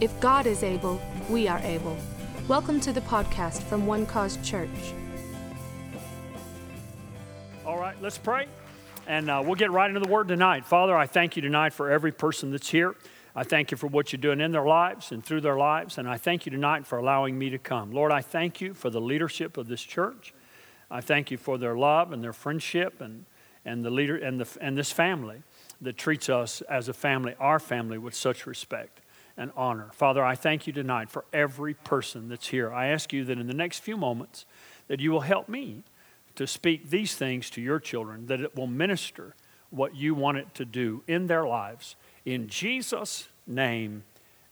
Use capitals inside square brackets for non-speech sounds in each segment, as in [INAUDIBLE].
If God is able, we are able. Welcome to the podcast from One Cause Church. All right, let's pray. And uh, we'll get right into the word tonight. Father, I thank you tonight for every person that's here. I thank you for what you're doing in their lives and through their lives. And I thank you tonight for allowing me to come. Lord, I thank you for the leadership of this church. I thank you for their love and their friendship and, and, the leader, and, the, and this family that treats us as a family, our family, with such respect and honor. Father, I thank you tonight for every person that's here. I ask you that in the next few moments that you will help me to speak these things to your children, that it will minister what you want it to do in their lives. In Jesus' name,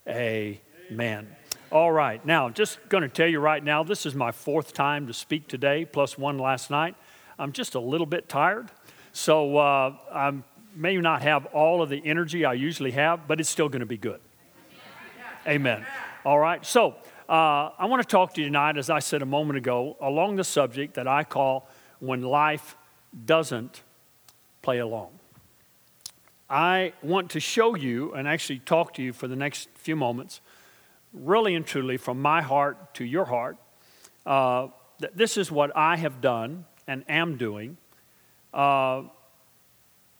amen. All right, now, just going to tell you right now, this is my fourth time to speak today, plus one last night. I'm just a little bit tired. So uh, I may not have all of the energy I usually have, but it's still going to be good. Amen. All right, so uh, I want to talk to you tonight, as I said a moment ago, along the subject that I call when life doesn't play along. I want to show you and actually talk to you for the next few moments really and truly from my heart to your heart, uh, that this is what I have done and am doing. Uh,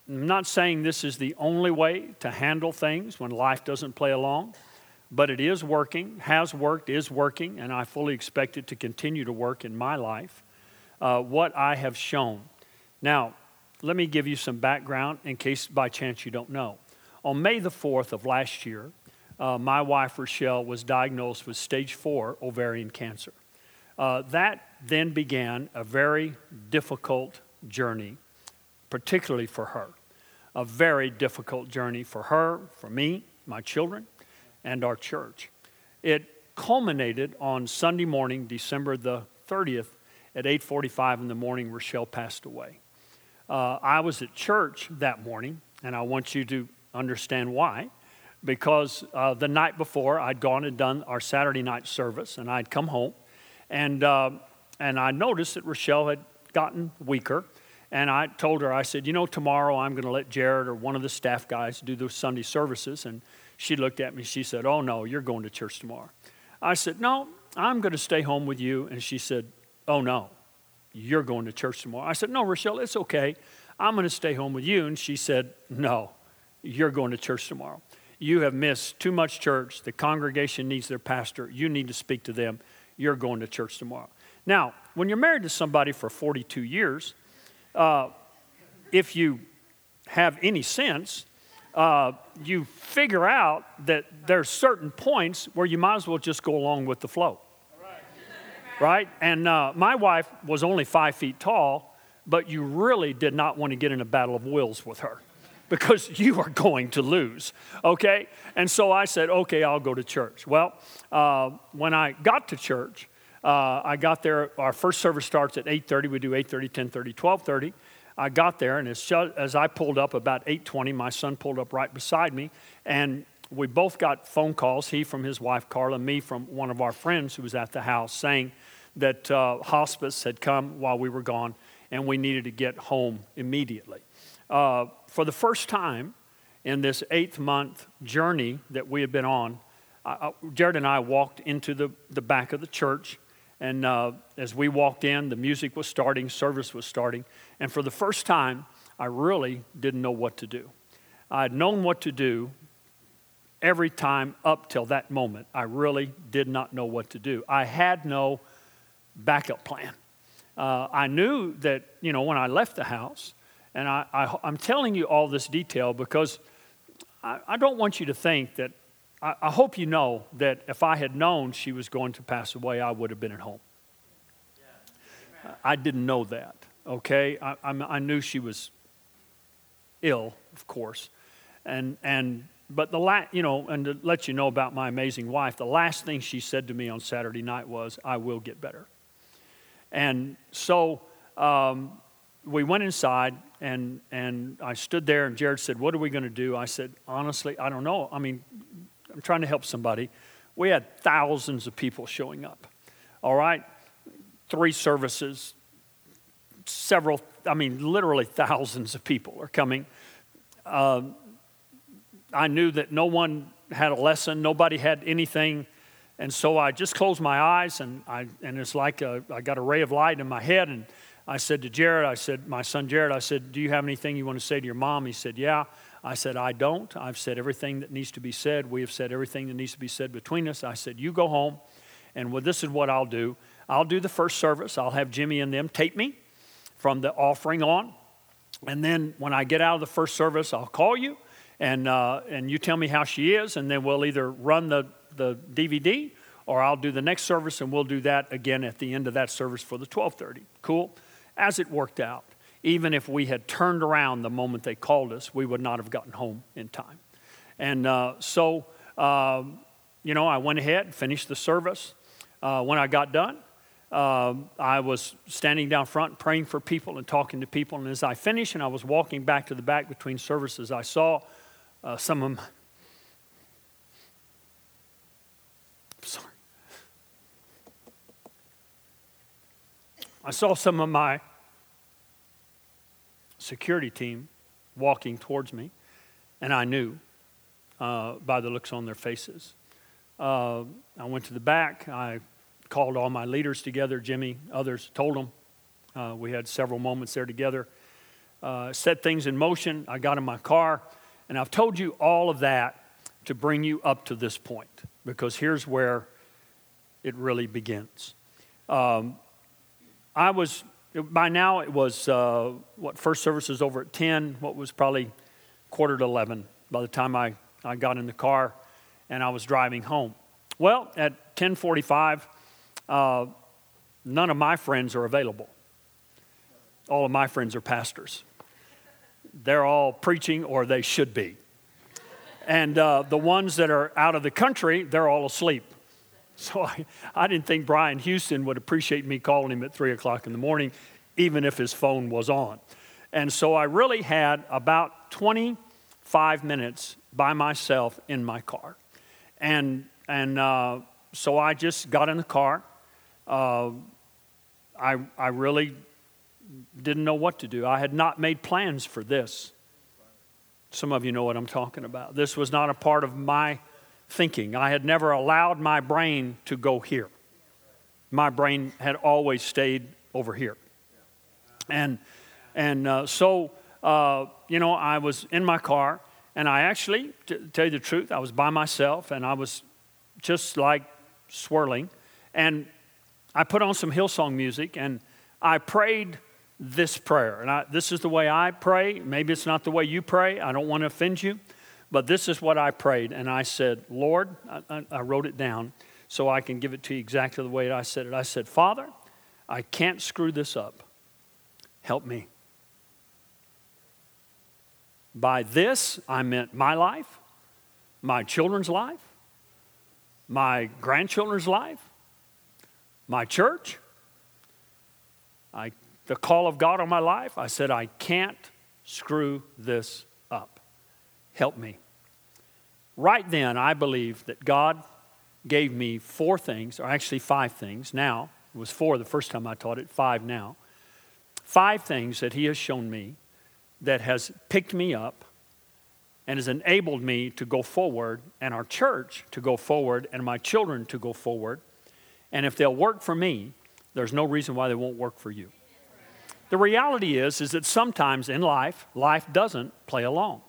I'm not saying this is the only way to handle things when life doesn't play along, but it is working, has worked, is working, and I fully expect it to continue to work in my life. Uh, what I have shown. Now, let me give you some background in case by chance you don't know. On May the 4th of last year, uh, my wife Rochelle was diagnosed with stage four ovarian cancer. Uh, that then began a very difficult journey, particularly for her. A very difficult journey for her, for me, my children, and our church. It culminated on Sunday morning, December the 30th, at 8:45 in the morning. Rochelle passed away. Uh, I was at church that morning, and I want you to understand why because uh, the night before I'd gone and done our Saturday night service, and I'd come home, and uh, and I noticed that Rochelle had gotten weaker, and I told her, I said, you know, tomorrow I'm going to let Jared or one of the staff guys do those Sunday services, and she looked at me, she said, oh no, you're going to church tomorrow. I said, no, I'm going to stay home with you, and she said, oh no, you're going to church tomorrow. I said, no, Rochelle, it's okay. I'm going to stay home with you, and she said, no, you're going to church tomorrow. You have missed too much church. The congregation needs their pastor. You need to speak to them. You're going to church tomorrow. Now, when you're married to somebody for 42 years, uh, if you have any sense, uh, you figure out that there's certain points where you might as well just go along with the flow. Right? And uh, my wife was only five feet tall, but you really did not want to get in a battle of wills with her because [LAUGHS] you are going to lose. Okay? And so I said, okay, I'll go to church. Well, uh, when I got to church, uh, I got there. Our first service starts at 8:30. We do 8:30, 10:30, 12:30. I got there, and as, as I pulled up about 8:20, my son pulled up right beside me, and we both got phone calls. He from his wife Carla, me from one of our friends who was at the house, saying that uh, hospice had come while we were gone, and we needed to get home immediately. Uh, for the first time in this eighth month journey that we had been on, I, Jared and I walked into the, the back of the church. And uh, as we walked in, the music was starting, service was starting. And for the first time, I really didn't know what to do. I had known what to do every time up till that moment. I really did not know what to do. I had no backup plan. Uh, I knew that, you know, when I left the house, and I, I, am telling you all this detail because I, I don't want you to think that, I, I, hope you know that if I had known she was going to pass away, I would have been at home. Yeah. I didn't know that, okay? I, I knew she was ill, of course. And, and, but the last, you know, and to let you know about my amazing wife, the last thing she said to me on Saturday night was, I will get better. And so um, we went inside and, and I stood there, and Jared said, What are we going to do? I said, Honestly, I don't know. I mean, I'm trying to help somebody. We had thousands of people showing up. All right? Three services, several, I mean, literally thousands of people are coming. Um, I knew that no one had a lesson. Nobody had anything. And so I just closed my eyes, and, I, and it's like a, I got a ray of light in my head. And I said to Jared, I said, my son Jared, I said, Do you have anything you want to say to your mom? He said, Yeah. I said, I don't. I've said everything that needs to be said. We have said everything that needs to be said between us. I said, You go home, and well, this is what I'll do. I'll do the first service. I'll have Jimmy and them tape me from the offering on. And then when I get out of the first service, I'll call you and, uh, and you tell me how she is, and then we'll either run the, the DVD or I'll do the next service and we'll do that again at the end of that service for the 1230. Cool? As it worked out, even if we had turned around the moment they called us, we would not have gotten home in time. And uh, so, uh, you know, I went ahead, finished the service. Uh, when I got done, um, I was standing down front praying for people and talking to people. And as I finished and I was walking back to the back between services, I saw uh, some of my, sorry. I saw some of my security team walking towards me, and I knew uh, by the looks on their faces. Uh, I went to the back. I called all my leaders together, Jimmy, others, told them. Uh, we had several moments there together. Uh, set things in motion. I got in my car, and I've told you all of that to bring you up to this point because here's where it really begins. Um, I was, by now it was, uh, what, first service was over at 10, what was probably quarter to 11 by the time I, I got in the car and I was driving home. Well, at 1045, uh, none of my friends are available. All of my friends are pastors. They're all preaching, or they should be. And uh, the ones that are out of the country, they're all asleep. So I, I didn't think Brian Houston would appreciate me calling him at 3 o'clock in the morning, even if his phone was on. And so I really had about 25 minutes by myself in my car. And, and uh, so I just got in the car uh, I, I really didn't know what to do. I had not made plans for this. Some of you know what I'm talking about. This was not a part of my thinking. I had never allowed my brain to go here. My brain had always stayed over here. And, and uh, so, uh, you know, I was in my car, and I actually, to tell you the truth, I was by myself, and I was just like swirling. And I put on some Hillsong music and I prayed this prayer. And I, this is the way I pray. Maybe it's not the way you pray. I don't want to offend you. But this is what I prayed. And I said, Lord, I, I wrote it down so I can give it to you exactly the way I said it. I said, Father, I can't screw this up. Help me. By this, I meant my life, my children's life, my grandchildren's life, my church, I, the call of God on my life, I said, I can't screw this. Help me. Right then, I believe that God gave me four things, or actually five things now. It was four the first time I taught it, five now. Five things that He has shown me that has picked me up and has enabled me to go forward, and our church to go forward, and my children to go forward and if they'll work for me, there's no reason why they won't work for you. The reality is, is that sometimes in life, life doesn't play along.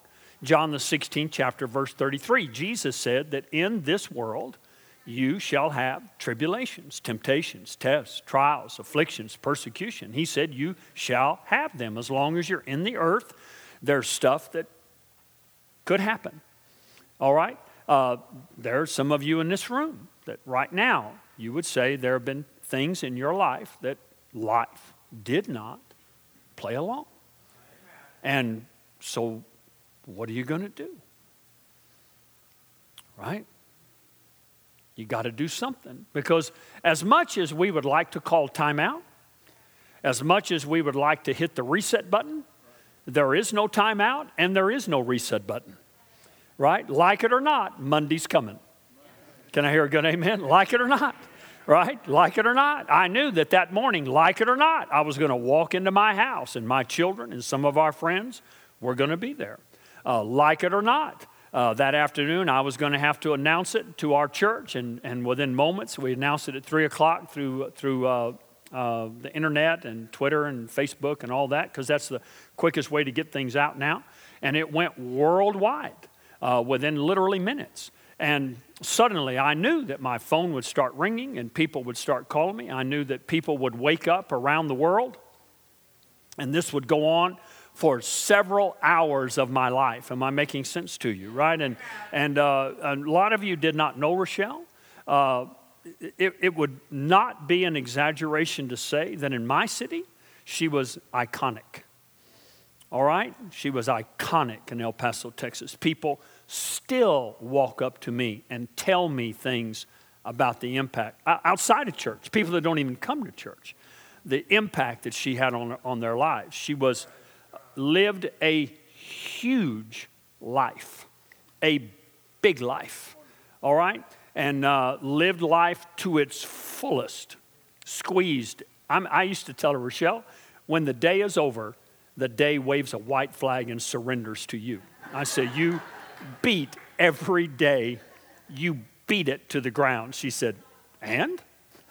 John the 16th chapter, verse 33, Jesus said that in this world you shall have tribulations, temptations, tests, trials, afflictions, persecution. He said you shall have them as long as you're in the earth. There's stuff that could happen. All right? Uh, there are some of you in this room that right now you would say there have been things in your life that life did not play along. And so, what are you going to do? Right? You got to do something because, as much as we would like to call timeout, as much as we would like to hit the reset button, there is no timeout and there is no reset button. Right? Like it or not, Monday's coming. Can I hear a good amen? [LAUGHS] Like it or not right? Like it or not. I knew that that morning, like it or not, I was going to walk into my house and my children and some of our friends were going to be there. Uh, like it or not, uh, that afternoon, I was going to have to announce it to our church, and, and within moments, we announced it at 3 o'clock through, through uh, uh, the internet and Twitter and Facebook and all that, because that's the quickest way to get things out now. And it went worldwide uh, within literally minutes. And suddenly I knew that my phone would start ringing and people would start calling me. I knew that people would wake up around the world, and this would go on for several hours of my life. Am I making sense to you, right? And, and uh, a lot of you did not know Rochelle. Uh, it, it would not be an exaggeration to say that in my city, she was iconic. All right? She was iconic in El Paso, Texas. People still walk up to me and tell me things about the impact outside of church, people that don't even come to church, the impact that she had on, on their lives. She was lived a huge life, a big life, all right? And uh, lived life to its fullest, squeezed. I'm, I used to tell her, Rochelle, when the day is over, the day waves a white flag and surrenders to you. I said, You beat every day, you beat it to the ground. She said, And?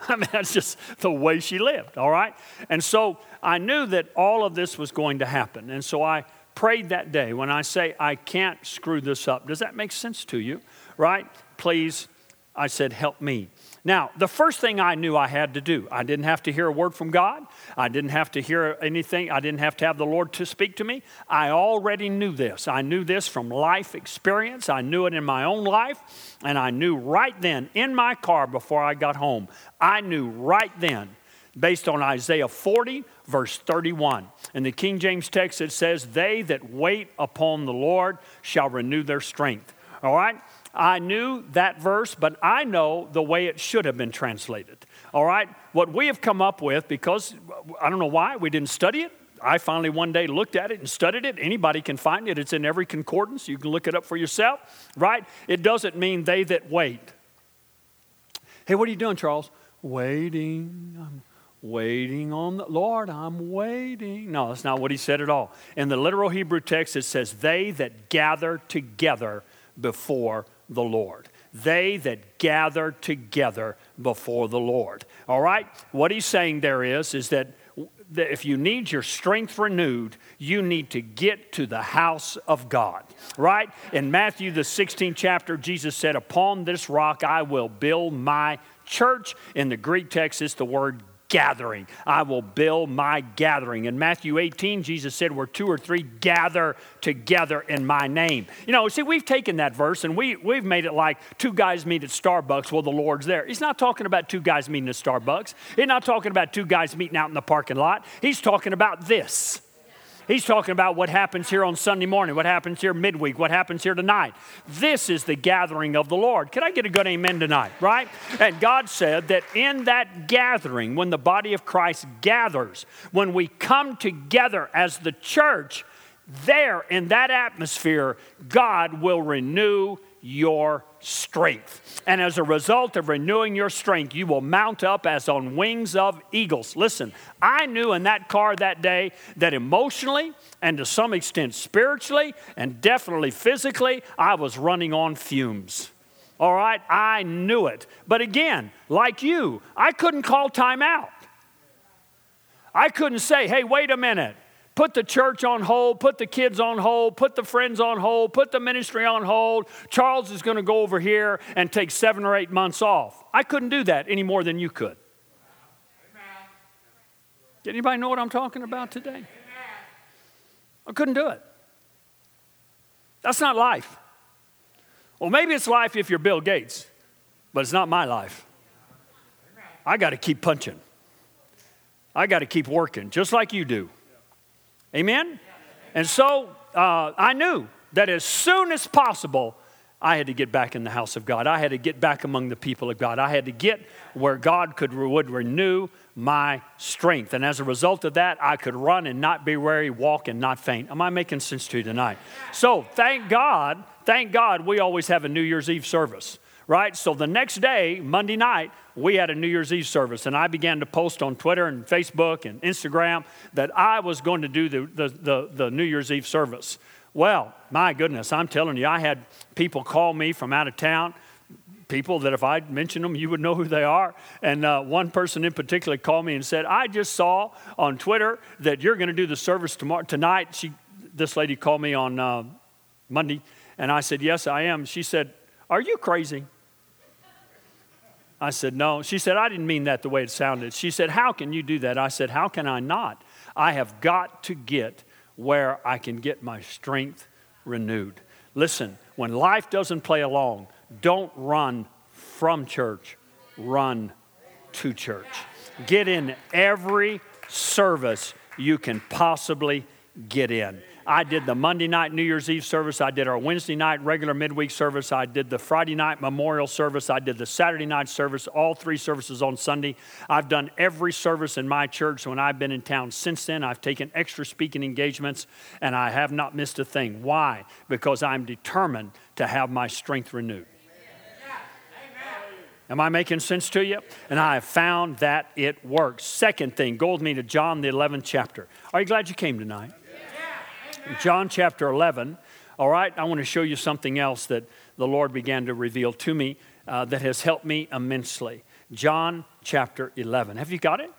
[LAUGHS] I mean, that's just the way she lived, all right? And so I knew that all of this was going to happen. And so I prayed that day when I say, I can't screw this up. Does that make sense to you, right? Please, I said, help me. Now, the first thing I knew I had to do, I didn't have to hear a word from God. I didn't have to hear anything. I didn't have to have the Lord to speak to me. I already knew this. I knew this from life experience. I knew it in my own life. And I knew right then in my car before I got home, I knew right then, based on Isaiah 40, verse 31. In the King James text, it says, They that wait upon the Lord shall renew their strength. All right? I knew that verse, but I know the way it should have been translated. All right? What we have come up with, because I don't know why we didn't study it. I finally one day looked at it and studied it. Anybody can find it, it's in every concordance. You can look it up for yourself, right? It doesn't mean they that wait. Hey, what are you doing, Charles? Waiting. I'm waiting on the Lord. I'm waiting. No, that's not what he said at all. In the literal Hebrew text, it says, They that gather together before the Lord. They that gather together before the Lord. All right? What he's saying there is, is that if you need your strength renewed, you need to get to the house of God, right? In Matthew, the 16th chapter, Jesus said, Upon this rock I will build my church. In the Greek text, it's the word gathering. I will build my gathering. In Matthew 18, Jesus said, Where two or three gather together in my name. You know, see, we've taken that verse and we, we've made it like two guys meet at Starbucks while the Lord's there. He's not talking about two guys meeting at Starbucks, he's not talking about two guys meeting out in the parking lot. He's talking about this. He's talking about what happens here on Sunday morning, what happens here midweek, what happens here tonight. This is the gathering of the Lord. Can I get a good amen tonight, right? And God said that in that gathering, when the body of Christ gathers, when we come together as the church, there in that atmosphere, God will renew your strength. And as a result of renewing your strength, you will mount up as on wings of eagles. Listen, I knew in that car that day that emotionally and to some extent spiritually and definitely physically, I was running on fumes. All right, I knew it. But again, like you, I couldn't call time out. I couldn't say, hey, wait a minute put the church on hold, put the kids on hold, put the friends on hold, put the ministry on hold. Charles is going to go over here and take seven or eight months off. I couldn't do that any more than you could. Did anybody know what I'm talking about today? I couldn't do it. That's not life. Well, maybe it's life if you're Bill Gates, but it's not my life. I got to keep punching. I got to keep working, just like you do. Amen? And so uh, I knew that as soon as possible, I had to get back in the house of God. I had to get back among the people of God. I had to get where God could would renew my strength. And as a result of that, I could run and not be weary, walk and not faint. Am I making sense to you tonight? So thank God, thank God we always have a New Year's Eve service right? So the next day, Monday night, we had a New Year's Eve service, and I began to post on Twitter and Facebook and Instagram that I was going to do the, the, the, the New Year's Eve service. Well, my goodness, I'm telling you, I had people call me from out of town people that if I mentioned them, you would know who they are. And uh, one person in particular called me and said, I just saw on Twitter that you're going to do the service tomorrow, tonight. She, this lady called me on uh, Monday, and I said, Yes, I am. She said, Are you crazy? I said, No. She said, I didn't mean that the way it sounded. She said, How can you do that? I said, How can I not? I have got to get where I can get my strength renewed. Listen, when life doesn't play along, don't run from church, run to church. Get in every service you can possibly get in. I did the Monday night New Year's Eve service. I did our Wednesday night regular midweek service. I did the Friday night memorial service. I did the Saturday night service, all three services on Sunday. I've done every service in my church when I've been in town since then. I've taken extra speaking engagements and I have not missed a thing. Why? Because I'm determined to have my strength renewed. Am I making sense to you? And I have found that it works. Second thing, go with me to John, the 11th chapter. Are you glad you came tonight? John chapter 11. All right, I want to show you something else that the Lord began to reveal to me uh, that has helped me immensely. John chapter 11. Have you got it?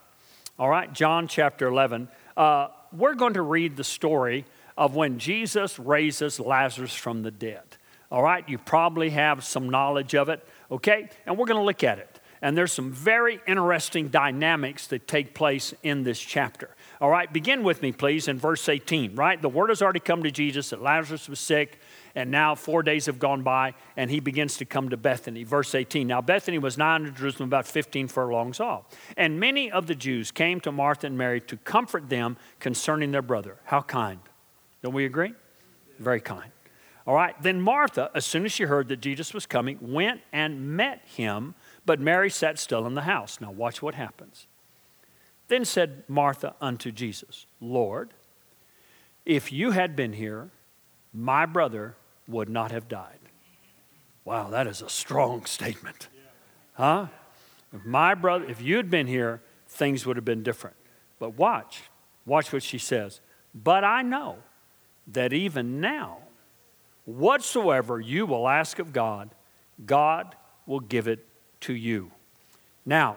All right, John chapter 11. Uh, we're going to read the story of when Jesus raises Lazarus from the dead. All right, you probably have some knowledge of it, okay? And we're going to look at it. And there's some very interesting dynamics that take place in this chapter. All right, begin with me, please, in verse 18, right? The word has already come to Jesus that Lazarus was sick, and now four days have gone by, and he begins to come to Bethany. Verse 18. Now, Bethany was nigh unto Jerusalem, about 15 furlongs off. And many of the Jews came to Martha and Mary to comfort them concerning their brother. How kind. Don't we agree? Very kind. All right, then Martha, as soon as she heard that Jesus was coming, went and met him, but Mary sat still in the house. Now, watch what happens. Then said Martha unto Jesus, Lord, if you had been here, my brother would not have died. Wow, that is a strong statement. Huh? If my brother, if you'd been here, things would have been different. But watch, watch what she says. But I know that even now, whatsoever you will ask of God, God will give it to you. Now,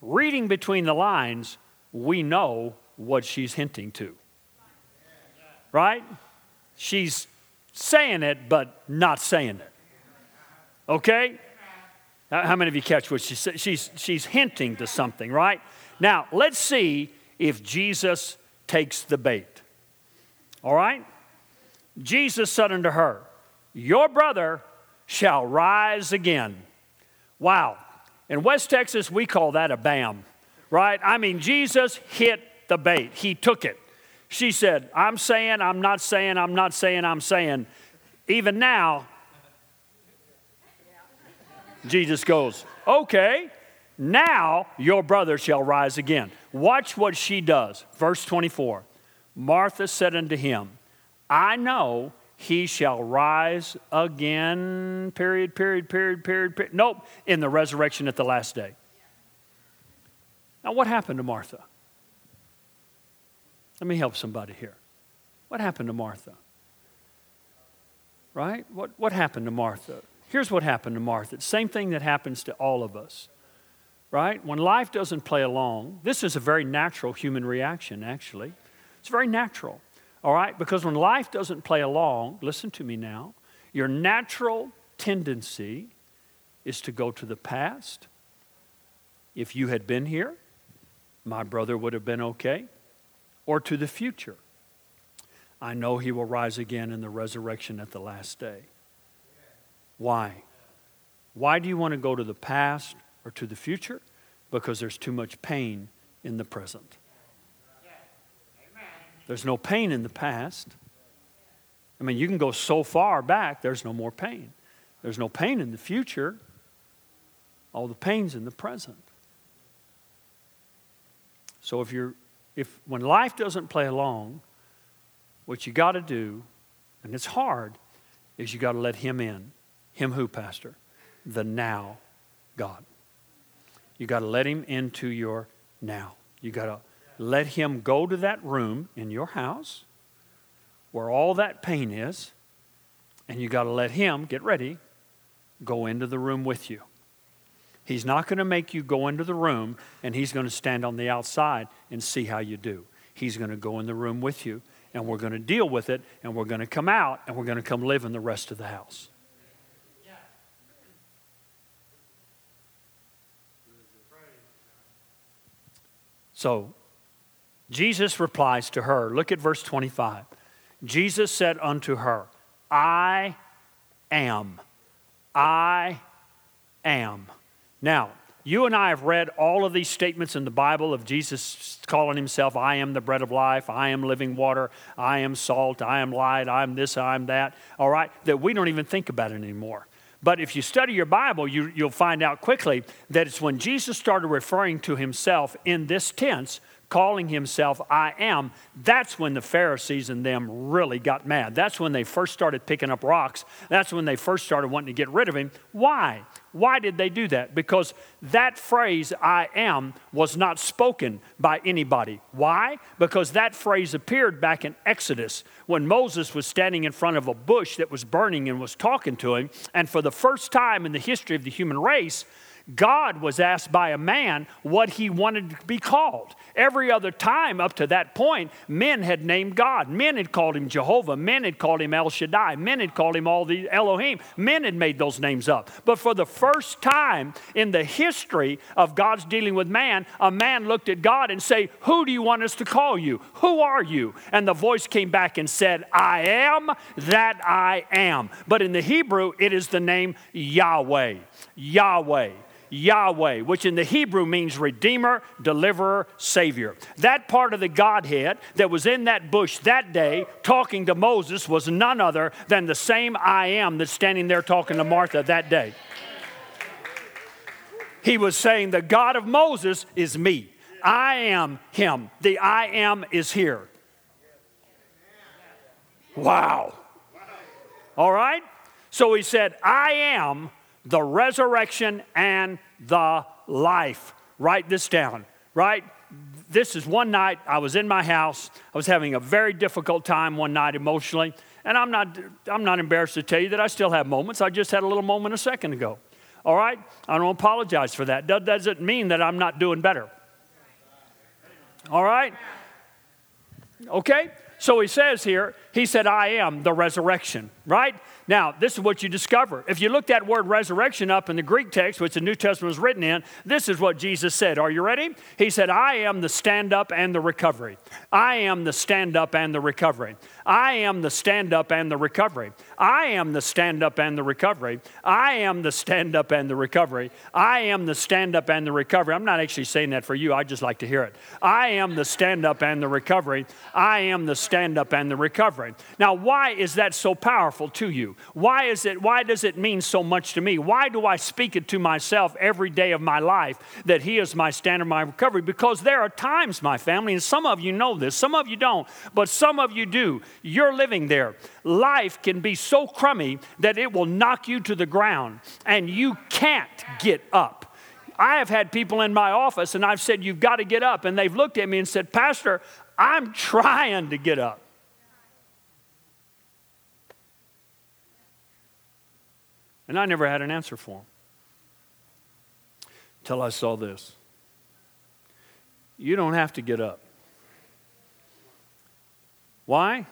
reading between the lines, we know what she's hinting to. Right? She's saying it, but not saying it. Okay? How many of you catch what she said? She's, she's hinting to something, right? Now, let's see if Jesus takes the bait. All right? Jesus said unto her, Your brother shall rise again. Wow. In West Texas, we call that a bam, right? I mean, Jesus hit the bait, he took it. She said, I'm saying, I'm not saying, I'm not saying, I'm saying. Even now, Jesus goes, Okay, now your brother shall rise again. Watch what she does. Verse 24 Martha said unto him, I know he shall rise again, period, period, period, period, period. Nope, in the resurrection at the last day. Now, what happened to Martha? Let me help somebody here. What happened to Martha? Right? What, what happened to Martha? Here's what happened to Martha. Same thing that happens to all of us. Right? When life doesn't play along, this is a very natural human reaction, actually. It's very natural. All right? Because when life doesn't play along, listen to me now, your natural tendency is to go to the past. If you had been here, my brother would have been okay. Or to the future. I know he will rise again in the resurrection at the last day. Why? Why do you want to go to the past or to the future? Because there's too much pain in the present. There's no pain in the past. I mean, you can go so far back, there's no more pain. There's no pain in the future. All the pain's in the present. So if you're if when life doesn't play along, what you got to do, and it's hard, is you got to let him in. Him who, Pastor? The now God. You got to let him into your now. You got to let him go to that room in your house where all that pain is, and you got to let Him, get ready, go into the room with you. He's not going to make you go into the room and He's going to stand on the outside and see how you do. He's going to go in the room with you, and we're going to deal with it, and we're going to come out, and we're going to come live in the rest of the house. So Jesus replies to her. Look at verse 25. Jesus said unto her, I am. I am. Now, you and I have read all of these statements in the Bible of Jesus calling himself, I am the bread of life, I am living water, I am salt, I am light, I am this, I am that, all right, that we don't even think about it anymore. But if you study your Bible, you, you'll find out quickly that it's when Jesus started referring to himself in this tense calling himself I am, that's when the Pharisees and them really got mad. That's when they first started picking up rocks. That's when they first started wanting to get rid of him. Why? Why did they do that? Because that phrase, I am, was not spoken by anybody. Why? Because that phrase appeared back in Exodus when Moses was standing in front of a bush that was burning and was talking to him. And for the first time in the history of the human race, God was asked by a man what he wanted to be called. Every other time up to that point, men had named God. Men had called him Jehovah. Men had called him El Shaddai. Men had called him all the Elohim. Men had made those names up. But for the first time in the history of God's dealing with man, a man looked at God and say, "Who do you want us to call you? Who are you?" And the voice came back and said, "I am that I am." But in the Hebrew, it is the name Yahweh. Yahweh. Yahweh, which in the Hebrew means Redeemer, Deliverer, Savior. That part of the Godhead that was in that bush that day talking to Moses was none other than the same I am that's standing there talking to Martha that day. He was saying, The God of Moses is me. I am him. The I am is here. Wow. All right? So he said, I am the resurrection and the life. Write this down, right? This is one night I was in my house. I was having a very difficult time one night emotionally. And I'm not, I'm not embarrassed to tell you that I still have moments. I just had a little moment a second ago. All right? I don't apologize for that. That doesn't mean that I'm not doing better. All right? Okay? So he says here, he said, I am the resurrection, right? Now, this is what you discover. If you look that word resurrection up in the Greek text, which the New Testament was written in, this is what Jesus said. Are you ready? He said, I am the stand up and the recovery. I am the stand up and the recovery. I am the stand up and the recovery. I am the stand up and the recovery. I am the stand up and the recovery. I am the stand up and the recovery. I'm not actually saying that for you, I just like to hear it. I am the stand up and the recovery. I am the stand up and the recovery. Now, why is that so powerful to you? Why is it why does it mean so much to me? Why do I speak it to myself every day of my life that he is my standard my recovery? Because there are times, my family, and some of you know this, some of you don't, but some of you do. You're living there. Life can be so crummy that it will knock you to the ground and you can't get up. I have had people in my office and I've said, You've got to get up. And they've looked at me and said, Pastor, I'm trying to get up. And I never had an answer for them till I saw this. You don't have to get up. Why?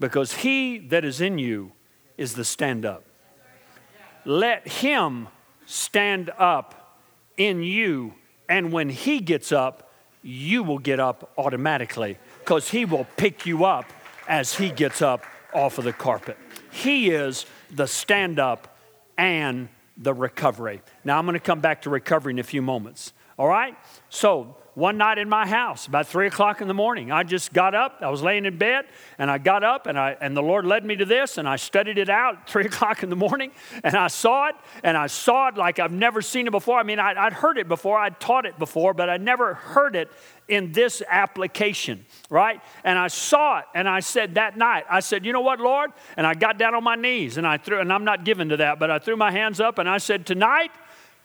Because he that is in you is the stand up. Let him stand up in you, and when he gets up, you will get up automatically because he will pick you up as he gets up off of the carpet. He is the stand up and the recovery. Now, I'm going to come back to recovery in a few moments. All right? So, one night in my house, about three o'clock in the morning, I just got up. I was laying in bed, and I got up, and, I, and the Lord led me to this, and I studied it out [LAUGHS] three o'clock in the morning, and I saw it, and I saw it like I've never seen it before. I mean, I, I'd heard it before, I'd taught it before, but I'd never heard it in this application, right? And I saw it and I said that night, I said, You know what, Lord? And I got down on my knees and I threw, and I'm not given to that, but I threw my hands up and I said, Tonight,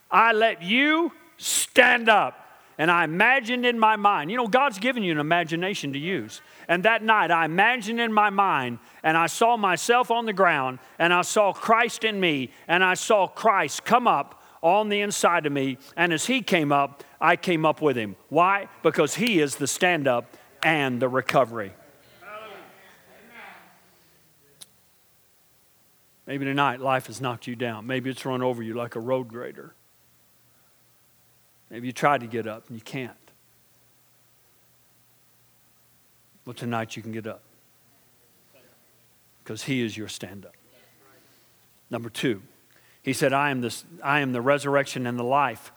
I let you stand up and I imagined in my mind, you know, God's given you an imagination to use. And that night, I imagined in my mind, and I saw myself on the ground, and I saw Christ in me, and I saw Christ come up on the inside of me. And as He came up, I came up with Him. Why? Because He is the stand up and the recovery. Maybe tonight life has knocked you down. Maybe it's run over you like a road grader. Maybe you tried to get up and you can't. Well, tonight you can get up because He is your stand up. Number two, He said, I am, this, I am the resurrection and the life.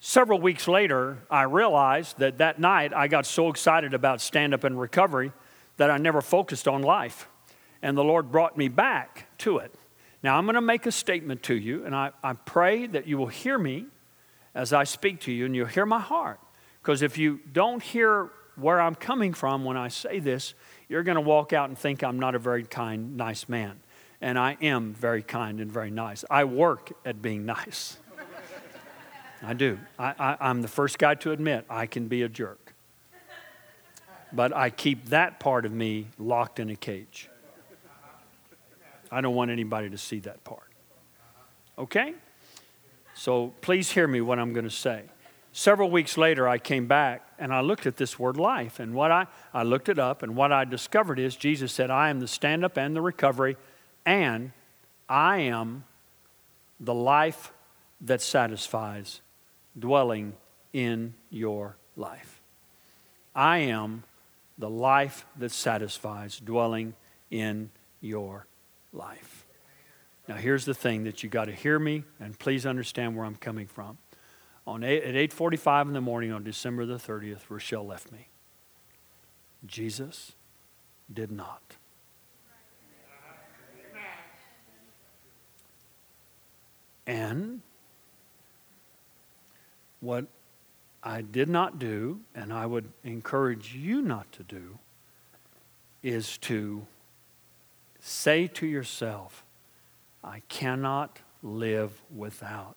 Several weeks later, I realized that that night I got so excited about stand up and recovery that I never focused on life. And the Lord brought me back to it. Now, I'm going to make a statement to you, and I, I pray that you will hear me as I speak to you and you'll hear my heart. Because if you don't hear where I'm coming from when I say this, you're going to walk out and think I'm not a very kind, nice man. And I am very kind and very nice. I work at being [LAUGHS] nice. I do. I, am the first guy to admit I can be a jerk. But I keep that part of me locked in a cage. I don't want anybody to see that part. Okay? So please hear me what I'm going to say. Several weeks later, I came back and I looked at this word life. And what I, I looked it up, and what I discovered is Jesus said, I am the stand up and the recovery, and I am the life that satisfies, dwelling in your life. I am the life that satisfies, dwelling in your life. Now, here's the thing that you got to hear me, and please understand where I'm coming from. On eight, at 8:45 in the morning on December the 30th, Rochelle left me. Jesus did not. And what I did not do, and I would encourage you not to do, is to say to yourself, I cannot live without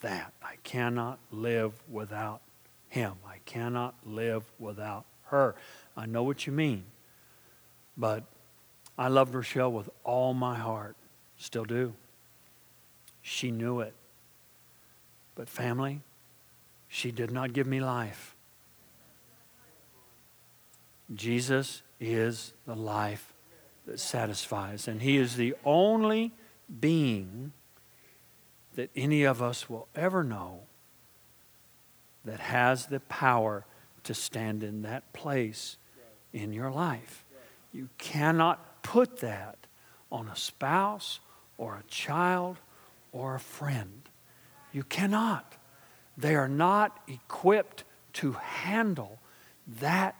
that. I cannot live without him. I cannot live without her. I know what you mean. But I loved Rochelle with all my heart. Still do. She knew it. But family, she did not give me life. Jesus is the life that satisfies. And He is the only being that any of us will ever know that has the power to stand in that place in your life. You cannot put that on a spouse or a child or a friend. You cannot. They are not equipped to handle that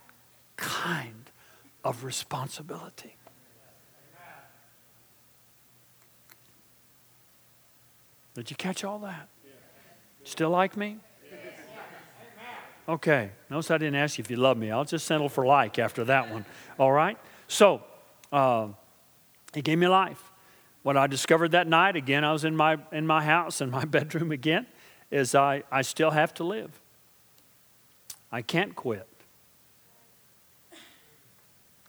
kind of responsibility. Did you catch all that? Still like me? Okay. Notice I didn't ask you if you love me. I'll just settle for like after that one. All right? So, uh, he gave me life. What I discovered that night, again, I was in my, in my house, in my [LAUGHS] bedroom again, is I, I still have to live. I can't quit.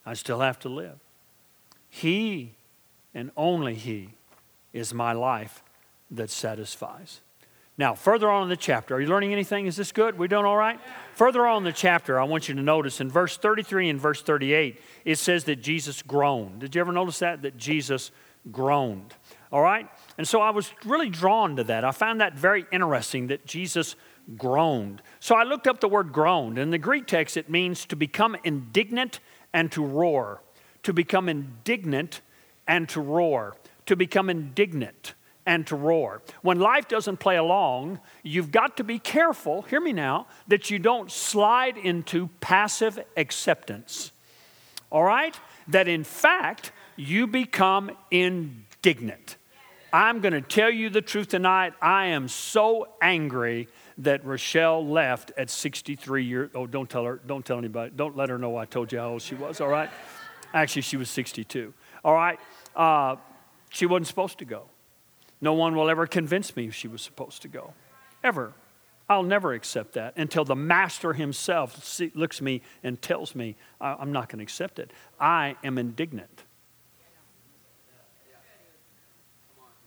I still have to live. He and only He is my life that satisfies. Now, further on in the chapter, are you learning anything? Is this good? We doing all right? Further on in the chapter, I want you to notice in verse 33 and verse 38, it says that Jesus groaned. Did you ever notice that? That Jesus groaned. All right? And so I was really drawn to that. I found that very interesting that Jesus groaned. So I looked up the word groaned. In the Greek text, it means to become indignant and to roar. To become indignant and to roar. To become indignant and to roar. When life doesn't play along, you've got to be careful, hear me now, that you don't slide into passive acceptance. All right? That in fact, you become indignant. I'm going to tell you the truth tonight. I am so angry that Rochelle left at 63 years. Oh, don't tell her. Don't tell anybody. Don't let her know I told you how old she was. All right. Actually, she was 62. All right. Uh, she wasn't supposed to go. No one will ever convince me she was supposed to go. Ever. I'll never accept that until the master himself looks me and tells me I'm not going to accept it. I am indignant.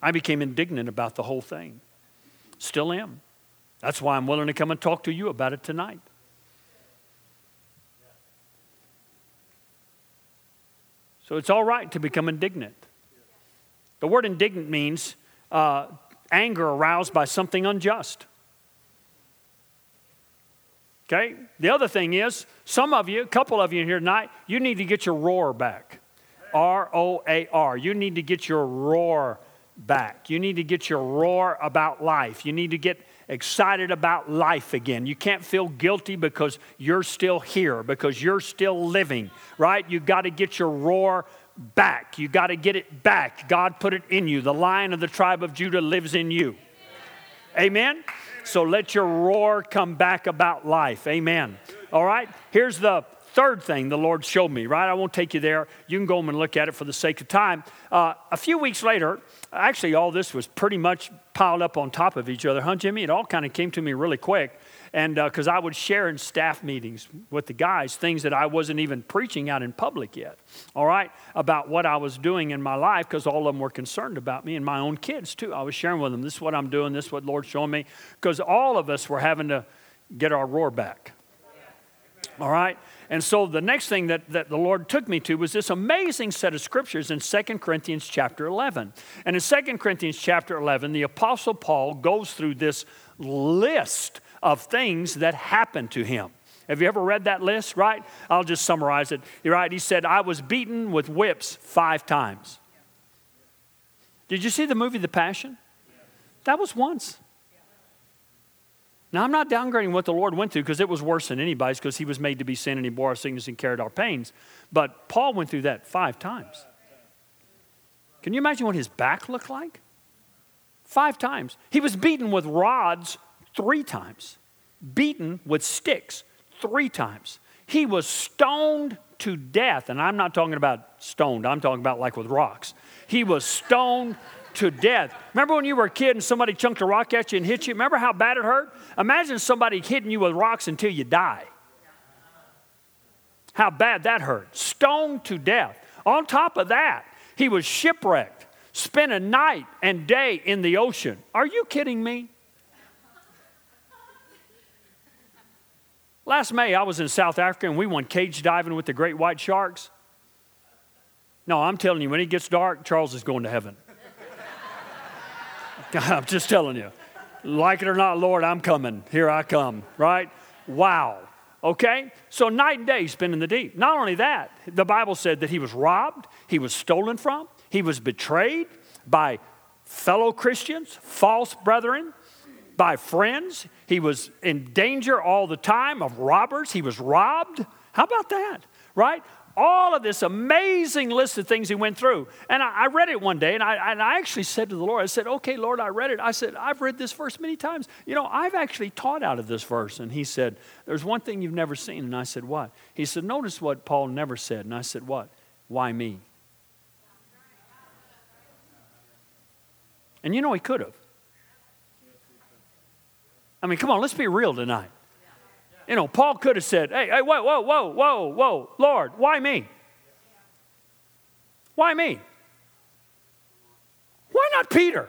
I became indignant about the whole thing. Still am. That's why I'm willing to come and talk to you about it tonight. So it's all right to become indignant. The word indignant means uh, anger aroused by something unjust. Okay? The other thing is, some of you, a couple of you in here tonight, you need to get your roar back. R O A R. You need to get your roar back. You need to get your roar about life. You need to get excited about life again. You can't feel guilty because you're still here, because you're still living, right? You've got to get your roar back. You got to get it back. God put it in you. The lion of the tribe of Judah lives in you. Amen? So let your roar come back about life. Amen. All right? Here's the third thing the Lord showed me, right? I won't take you there. You can go home and look at it for the sake of time. Uh, a few weeks later, actually, all this was pretty much piled up on top of each other, huh, Jimmy? It all kind of came to me really quick. And because uh, I would share in staff meetings with the guys things that I wasn't even preaching out in public yet, all right, about what I was doing in my life because all of them were concerned about me and my own kids too. I was sharing with them, this is what I'm doing, this is what Lord's showing me, because all of us were having to get our roar back. All right? And so the next thing that, that the Lord took me to was this amazing set of scriptures in 2 Corinthians chapter 11. And in 2 Corinthians chapter 11, the Apostle Paul goes through this list of things that happened to him. Have you ever read that list, right? I'll just summarize it. You're right. He said, I was beaten with whips five times. Did you see the movie The Passion? That was once. Now, I'm not downgrading what the Lord went through because it was worse than anybody's because he was made to be sin and he bore our sickness and carried our pains. But Paul went through that five times. Can you imagine what his back looked like? Five times. He was beaten with rods three times, beaten with sticks three times. He was stoned to death. And I'm not talking about stoned, I'm talking about like with rocks. He was stoned to death. Remember when you were a kid and somebody chunked a rock at you and hit you? Remember how bad it hurt? Imagine somebody hitting you with rocks until you die. How bad that hurt. Stoned to death. On top of that, he was shipwrecked, spent a night and day in the ocean. Are you kidding me? Last May, I was in South Africa and we went cage diving with the great white sharks. No, I'm telling you, when it gets dark, Charles is going to heaven. [LAUGHS] I'm just telling you. Like it or not, Lord, I'm coming. Here I come, right? Wow. Okay? So night and day spent in the deep. Not only that, the Bible said that he was robbed, he was stolen from, he was betrayed by fellow Christians, false brethren, by friends. He was in danger all the time of robbers. He was robbed. How about that? Right? All of this amazing list of things he went through. And I, I read it one day, and I, and I actually said to the Lord, I said, Okay, Lord, I read it. I said, I've read this verse many times. You know, I've actually taught out of this verse. And he said, There's one thing you've never seen. And I said, What? He said, Notice what Paul never said. And I said, What? Why me? And you know, he could have. I mean, come on, let's be real tonight. You know, Paul could have said, hey, hey, whoa, whoa, whoa, whoa, whoa, Lord, why me? Why me? Why not Peter?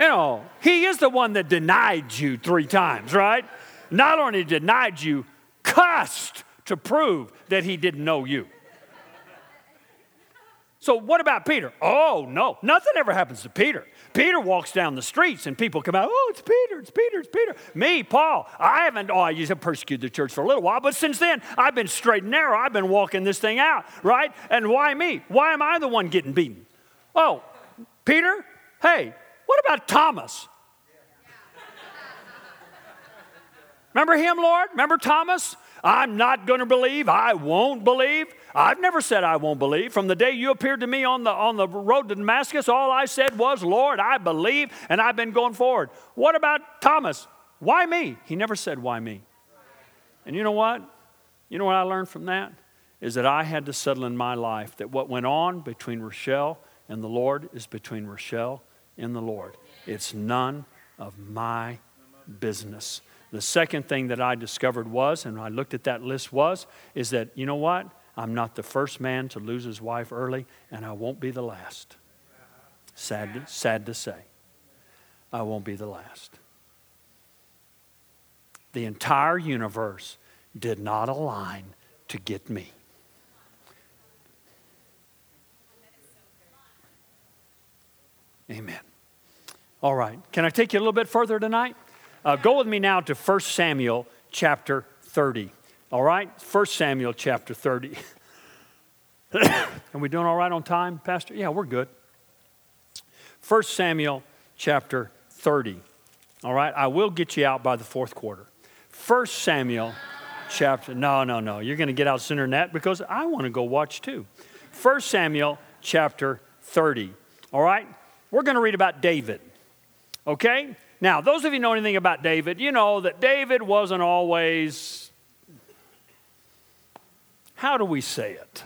you know, he is the one that denied you three times, right? Not only denied you, cussed to prove that he didn't know you. So, what about Peter? Oh, no, nothing ever happens to Peter. Peter walks down the streets and people come out, oh, it's Peter, it's Peter, it's Peter. Me, Paul, I haven't, oh, I used to persecute the church for a little while, but since then, I've been straight and narrow. I've been walking this thing out, right? And why me? Why am I the one getting beaten? Oh, Peter, hey, what about Thomas? Remember him, Lord? Remember Thomas? I'm not going to believe. I won't believe. I've never said I won't believe. From the day you appeared to me on the, on the road to Damascus, all I said was, Lord, I believe, and I've been going forward. What about Thomas? Why me? He never said, Why me? And you know what? You know what I learned from that? Is that I had to settle in my life that what went on between Rochelle and the Lord is between Rochelle and the Lord. It's none of my business. The second thing that I discovered was, and I looked at that list was, is that, you know what? I'm not the first man to lose his wife early, and I won't be the last. Sad to, sad to say. I won't be the last. The entire universe did not align to get me. Amen. All right. Can I take you a little bit further tonight? Uh, go with me now to 1 Samuel chapter 30. All right? 1 Samuel chapter 30. [COUGHS] Are we doing all right on time, Pastor? Yeah, we're good. 1 Samuel chapter 30. All right? I will get you out by the fourth quarter. 1 Samuel chapter. No, no, no. You're going to get out sooner than that because I want to go watch too. 1 Samuel chapter 30. All right? We're going to read about David. Okay? Now, those of you know anything about David, you know that David wasn't always, how do we say it?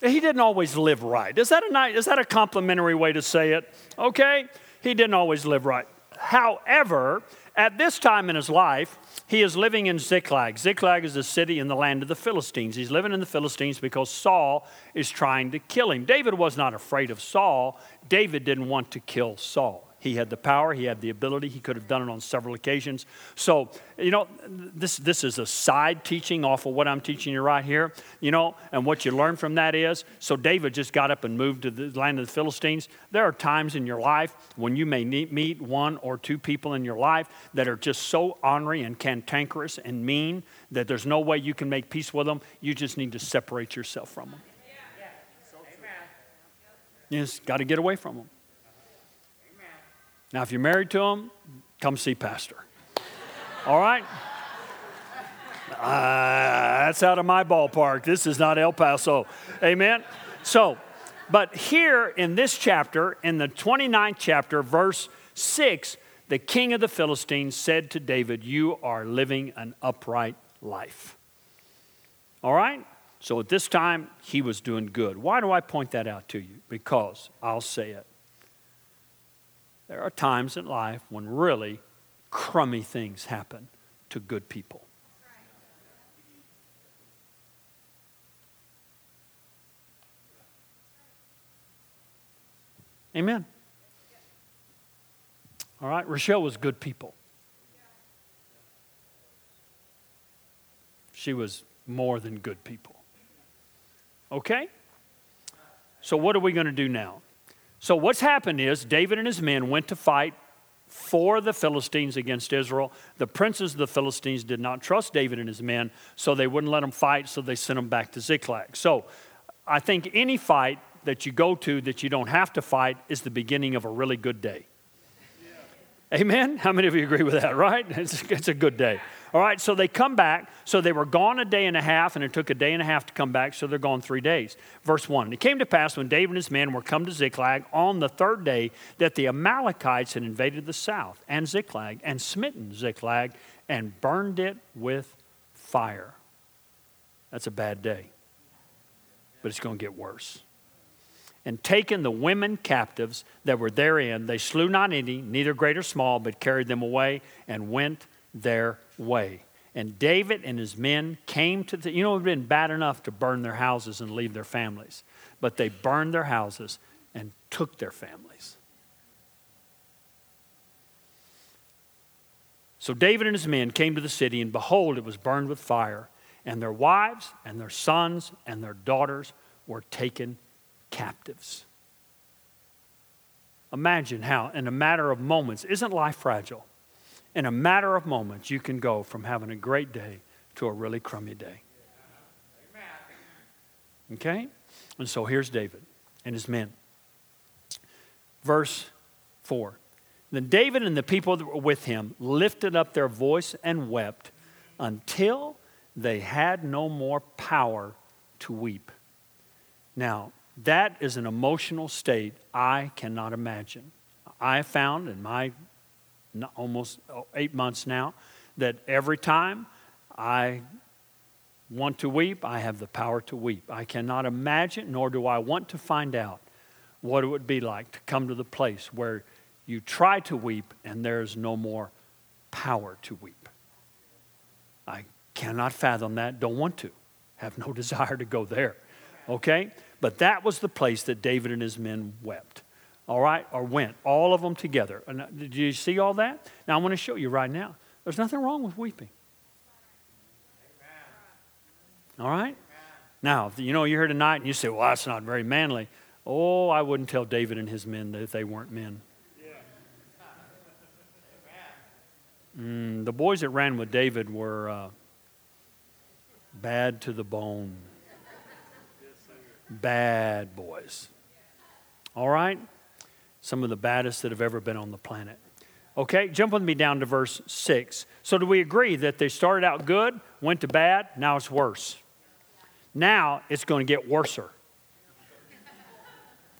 he didn't always live right. Is that a nice, is that a complimentary way to say it? Okay? He didn't always live right. However, at this time in his life, he is living in Ziklag. Ziklag is a city in the land of the Philistines. He's living in the Philistines because Saul is trying to kill him. David was not afraid of Saul. David didn't want to kill Saul. He had the power, he had the ability, he could have done it on several occasions. So, you know, this, this is a side teaching off of what I'm teaching you right here, you know, and what you learn from that is so David just got up and moved to the land of the Philistines. There are times in your life when you may meet one or two people in your life that are just so ornery and cantankerous and mean that there's no way you can make peace with them. You just need to separate yourself from them. You just got to get away from them. Now, if you're married to them, come see Pastor. All right? Uh, that's out of my ballpark. This is not El Paso. Amen? So, but here in this chapter, in the 29th chapter, verse 6, the king of the Philistines said to David, You are living an upright life. All right? So at this time, he was doing good. Why do I point that out to you? Because I'll say it. There are times in life when really crummy things happen to good people. Amen. All right, Rochelle was good people. She was more than good people. Okay? So, what are we going to do now? So, what's happened is David and his men went to fight for the Philistines against Israel. The princes of the Philistines did not trust David and his men, so they wouldn't let them fight, so they sent them back to Ziklag. So, I think any fight that you go to that you don't have to fight is the beginning of a really good day. Amen? How many of you agree with that, right? [LAUGHS] It's, it's a good day. All right, so they come back. So they were gone a day and a half, and it took a day and a half to come back, so they're gone three days. Verse 1 It came to pass when David and his men were come to Ziklag on the third day that the Amalekites had invaded the south and Ziklag and smitten Ziklag and burned it with fire. That's a bad day, but it's going to get worse and taken the women captives that were therein. They slew not any, neither great or small, but carried them away and went their way. And David and his men came to the, you know, it would have been bad enough to burn their houses and leave their families, but they burned their houses and took their families. So David and his men came to the city, and behold, it was burned with fire, and their wives and their sons and their daughters were taken captives. Imagine how, in a matter of moments, isn't life fragile? In a matter of moments, you can go from having a great day to a really crummy day. Okay? And so here's David and his men. Verse 4. Then David and the people that were with him lifted up their voice and wept until they had no more power to weep. Now, that is an emotional state I cannot imagine. I found in my almost oh, eight months now that every time I want to weep, I have the power to weep. I cannot imagine, nor do I want to find out what it would be like to come to the place where You try to weep, and there's no more power to weep. I cannot fathom that, don't want to, have no [LAUGHS] desire to go there. Okay? But that was the place that David and his men wept. All right? Or went, all of them together. Uh, did you see all that? Now I want to show you right now. There's nothing wrong with weeping. All right? Now, you know, you're here tonight and you say, well, that's not very manly. Oh, I wouldn't tell David and his men that they weren't men. Mm, the boys that ran with David were uh, bad to the bone. Bad boys. All right? Some of the baddest that have ever been on the planet. Okay, jump with me down to verse 6. So, do we agree that they started out good, went to bad, now it's worse? Now it's going to get worser.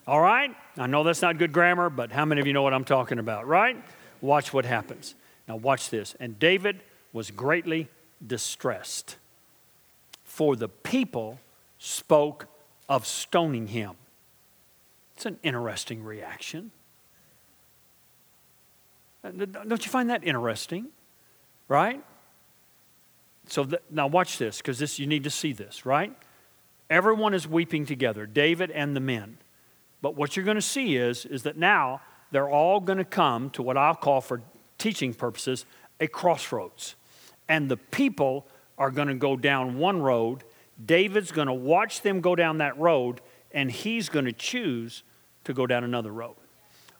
All right? I know that's not good grammar, but how many of you know what I'm talking about, right? Watch what happens. Now, watch this. And David was greatly distressed, for the people spoke of stoning him. It's an interesting reaction. Uh, don't you find that interesting? Right? So the, now watch this, because this you need to see this, right? Everyone is weeping together, David and the men. But what you're going to see is, is that now they're all going to come to what I'll call for teaching purposes a crossroads. And the people are going to go down one road. David's going to watch them go down that road, and he's going to choose to go down another road.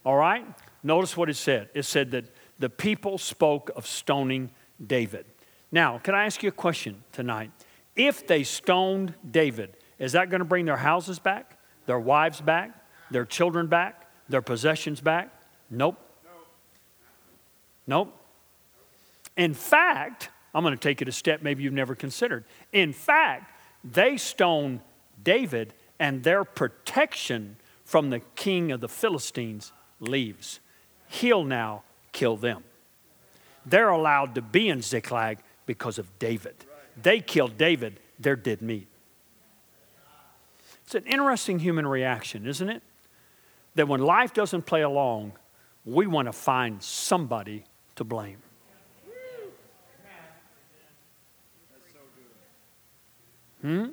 All right? Notice what it said. It said that the people spoke of stoning David. Now, can I ask you a question tonight? If they stoned David, is that going to bring their houses back, their wives back, their children back, their possessions back? Nope. Nope. In fact, I'm going to take it a step maybe you've never considered. In fact, they stoned David, and their protection from the king of the Philistines leaves. He'll now kill them. They're allowed to be in Ziklag because of David. They killed David, they're dead meat. It's an interesting human reaction, isn't it? That when life doesn't play along, we want to find somebody to blame. Hmm?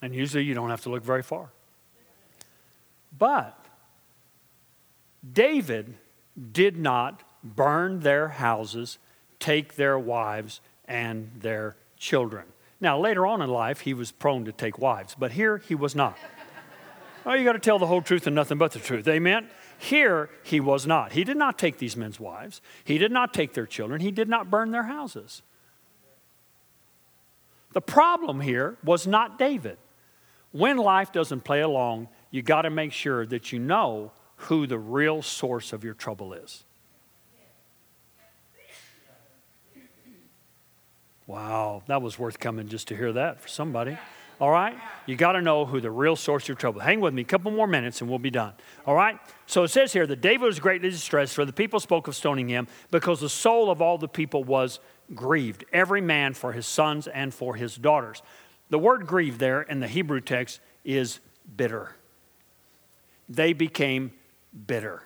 And usually you don't have to look very far. But David did not burn their houses, take their wives and their children. Now, later on in life, he was prone to take wives, but here he was not. oh, you got to tell the whole truth and nothing but the truth. Amen? Here, he was not. He did not take these men's wives, he did not take their children, he did not burn their houses. The problem here was not David. When life doesn't play along, you got to make sure that you know who the real source of your trouble is. Wow, that was worth coming just to hear that for somebody. All right? You got to know who the real source of your trouble. Hang with me a couple more minutes and we'll be done. All right? So it says here that David was greatly distressed, for the people spoke of stoning him because the soul of all the people was grieved, every man for his sons and for his daughters. The word grieved there in the Hebrew text is bitter. They became bitter.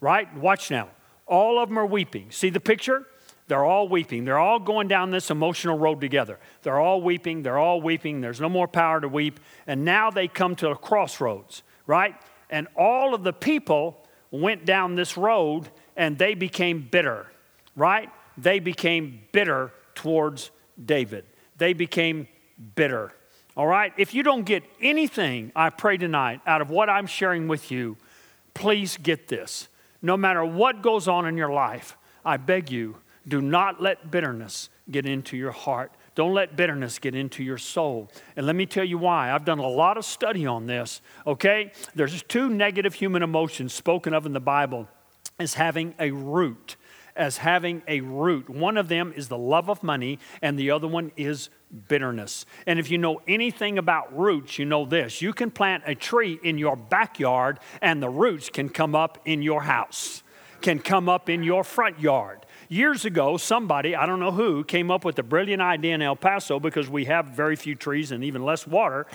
Right? Watch now. All of them are weeping. See the picture? They're all weeping. They're all going down this emotional road together. They're all weeping. They're all weeping. There's no more power to weep. And now they come to a crossroads, right? And all of the people went down this road and they became bitter, right? They became bitter towards David. They became bitter. All right? If you don't get anything, I pray tonight, out of what I'm sharing with you, please get this. No matter what goes on in your life, I beg you, do not let bitterness get into your heart. Don't let bitterness get into your soul. And let me tell you why. I've done a lot of study on this, okay? There's two negative human emotions spoken of in the Bible as having a root. As having a root. One of them is the love of money, and the other one is bitterness. And if you know anything about roots, you know this you can plant a tree in your backyard, and the roots can come up in your house, can come up in your front yard. Years ago, somebody, I don't know who, came up with a brilliant idea in El Paso because we have very few trees and even less water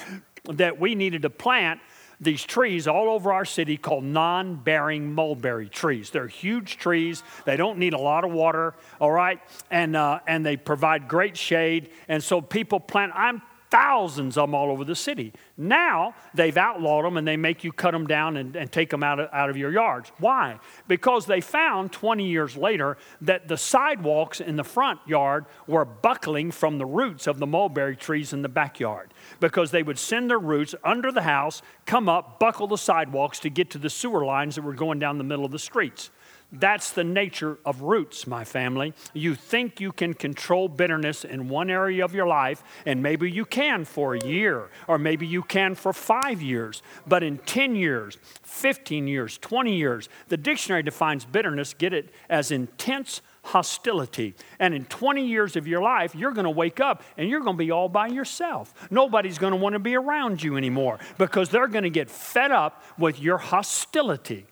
that we needed to plant these trees all over our city called non bearing mulberry trees. They're huge trees. They don't need a lot of water, all right? And, uh, and they provide great shade. And so people plant, I'm thousands of them all over the city. Now they've outlawed them and they make you cut them down and, and take them out of, out of your yards. Why? Because they found 20 years later that the sidewalks in the front yard were buckling from the roots of the mulberry trees in the backyard because they would send their roots under the house, come up, buckle the sidewalks to get to the sewer lines that were going down the middle of the streets. That's the nature of roots, my family. You think you can control bitterness in one area of your life, and maybe you can for a year, or maybe you can for five years. But in 10 years, 15 years, 20 years, the dictionary defines bitterness, get it, as intense hostility. And in 20 years of your life, you're going to wake up and you're going to be all by yourself. Nobody's going to want to be around you anymore because they're going to get fed up with your hostility.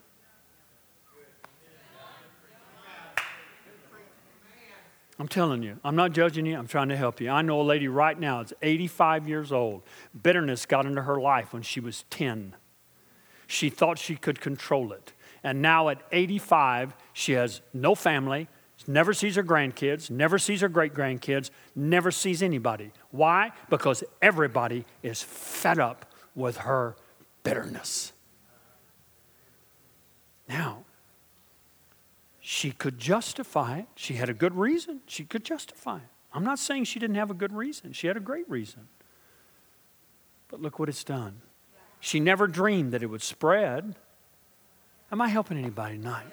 I'm telling you, I'm not judging you, I'm trying to help you. I know a lady right now that's 85 years old. Bitterness got into her life when she was 10. She thought she could control it. And now at 85, she has no family, never sees her grandkids, never sees her great grandkids, never sees anybody. Why? Because everybody is fed up with her bitterness. Now, she could justify it. She had a good reason. She could justify it. I'm not saying she didn't have a good reason. She had a great reason. But look what it's done. She never dreamed that it would spread. Am I helping anybody tonight?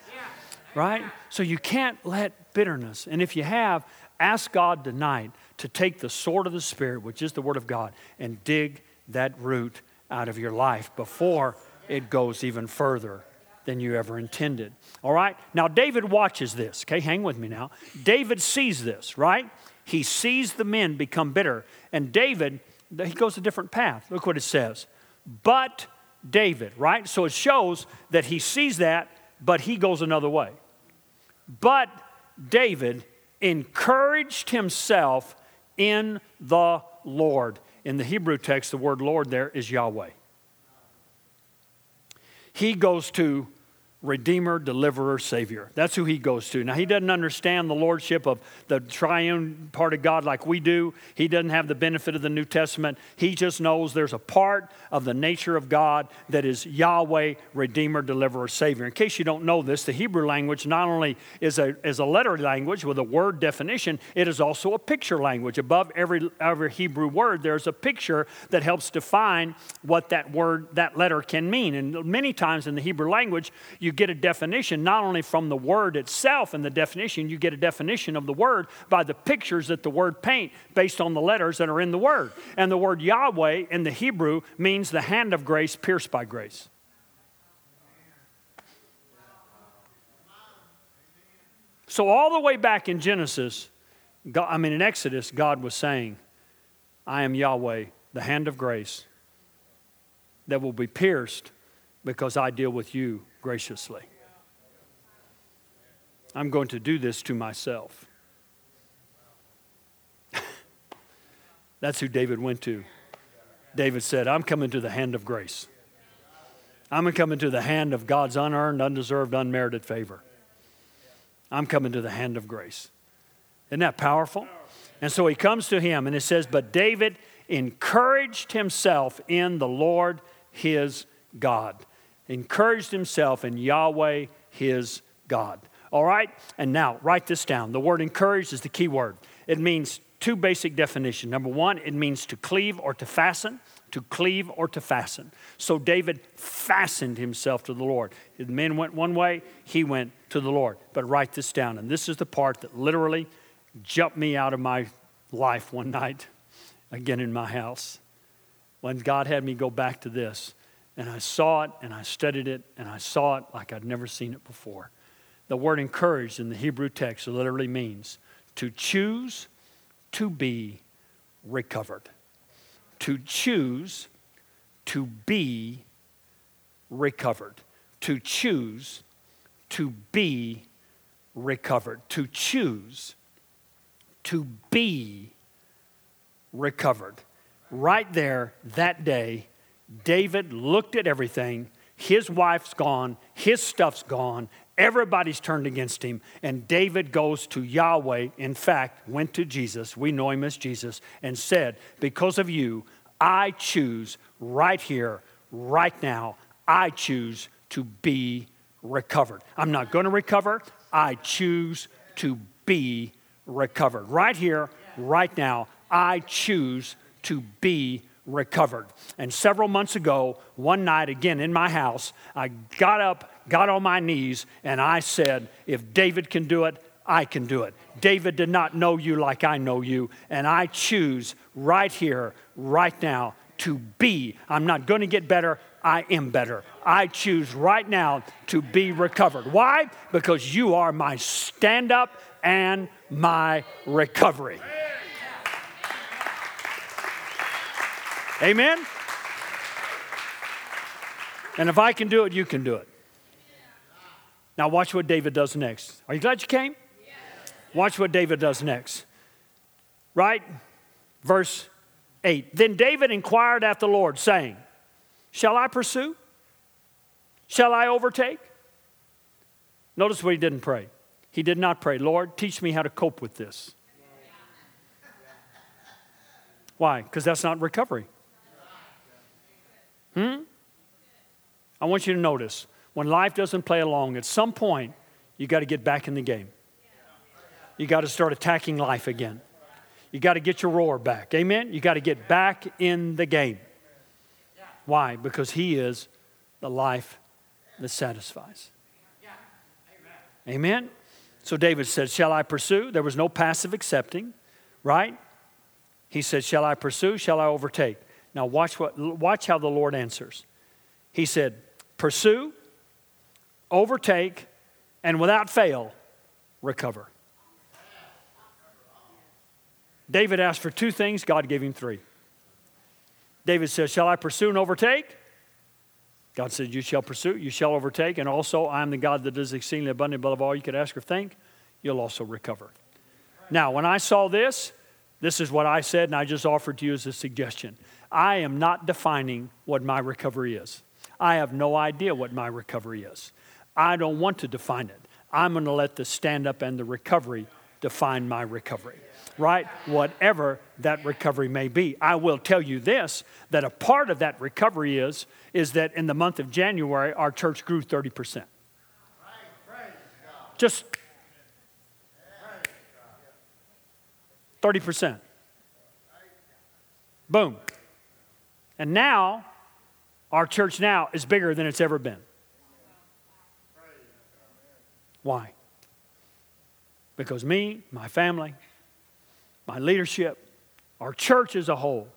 Right? So you can't let bitterness, and if you have, ask God tonight to take the sword of the Spirit, which is the Word of God, and dig that root out of your life before it goes even further than you ever intended. All right? Now, David watches this. Okay, hang with me now. David sees this, right? He sees the men become bitter. And David, he goes a different path. Look what it says. But David, right? So it shows that he sees that, but he goes another way. But David encouraged himself in the Lord. In the Hebrew text, the word Lord there is Yahweh. He goes to Redeemer, Deliverer, Savior. That's who he goes to. Now, he doesn't understand the lordship of the triune part of God like we do. He doesn't have the benefit of the New Testament. He just knows there's a part of the nature of God that is Yahweh, Redeemer, Deliverer, Savior. In case you don't know this, the Hebrew language not only is a, is a letter language with a word definition, it is also a picture language. Above every, every Hebrew word, there's a picture that helps define what that word, that letter can mean. And many times in the Hebrew language, you get a definition not only from the word itself and the definition, you get a definition of the word by the pictures that the word paint based on the letters that are in the word. And the word Yahweh in the Hebrew means the hand of grace pierced by grace. So, all the way back in Genesis, God, I mean, in Exodus, God was saying, I am Yahweh, the hand of grace that will be pierced because I deal with you graciously. I'm going to do this to myself. [LAUGHS] That's who David went to. David said, I'm coming to the hand of grace. I'm coming to the hand of God's unearned, undeserved, unmerited favor. I'm coming to the hand of grace. Isn't that powerful? And so he comes to him and it says, But David encouraged himself in the Lord his God encouraged himself in Yahweh his God. All right? And now, write this down. The word encouraged is the key word. It means two basic definitions. Number one, it means to cleave or to fasten, to cleave or to fasten. So David fastened himself to the Lord. The men went one way, he went to the Lord. But write this down. And this is the part that literally jumped me out of my life one [LAUGHS] night, again in my house, when God had me go back to this. And I saw it and I studied it and I saw it like I'd never seen it before. The word encouraged in the Hebrew text literally means to choose to be recovered. To choose to be recovered. To choose to be recovered. To choose to be recovered. Right there, that day, David looked at everything. His wife's gone, his stuff's gone, everybody's turned against him, and David goes to Yahweh. In fact, went to Jesus, we know him as Jesus, and said, Because of you, I choose right here, right now, I choose to be recovered. I'm not going to recover, I choose to be recovered. Right here, right now, I choose to be recovered. And several months ago, one night again in my house, I got up, got on my knees, and I said, If David can do it, I can do it. David did not know you like I know you, and I choose right here, right now, to be. I'm not going to get better, I am better. I choose right now to be recovered. Why? Because you are my stand up and my recovery. Amen? And if I can do it, you can do it. Now, watch what David does next. Are you glad you came? Watch what David does next. Right? Verse 8. Then David inquired at the Lord, saying, Shall I pursue? Shall I overtake? Notice what he didn't pray. He did not pray, Lord, teach me how to cope with this. Why? Because that's not recovery. Hmm? I want you to notice when life doesn't play along, at some point, you got to get back in the game. You got to start attacking life again. You got to get your roar back. Amen? You got to get back in the game. Why? Because He is the life that satisfies. Amen? So David said, Shall I pursue? There was no passive accepting, right? He said, Shall I pursue? Shall I overtake? Now, watch, what, watch how the Lord answers. He said, Pursue, overtake, and without fail, recover. David asked for two things, God gave him three. David says, Shall I pursue and overtake? God said, You shall pursue, you shall overtake, and also I am the God that does exceedingly abundantly above all you could ask or think. You'll also recover. Now, when I saw this, this is what I said, and I just offered to you as a suggestion. I am not defining what my recovery is. I have no idea what my recovery is. I don't want to define it. I'm going to let the stand up and the recovery define my recovery, right? Whatever that recovery may be. I will tell you this that a part of that recovery is, is that in the month of January, our church grew 30%. Just 30%. Boom. And now, our church now is bigger than it's ever been. Why? Because me, my family, my leadership, our church as a whole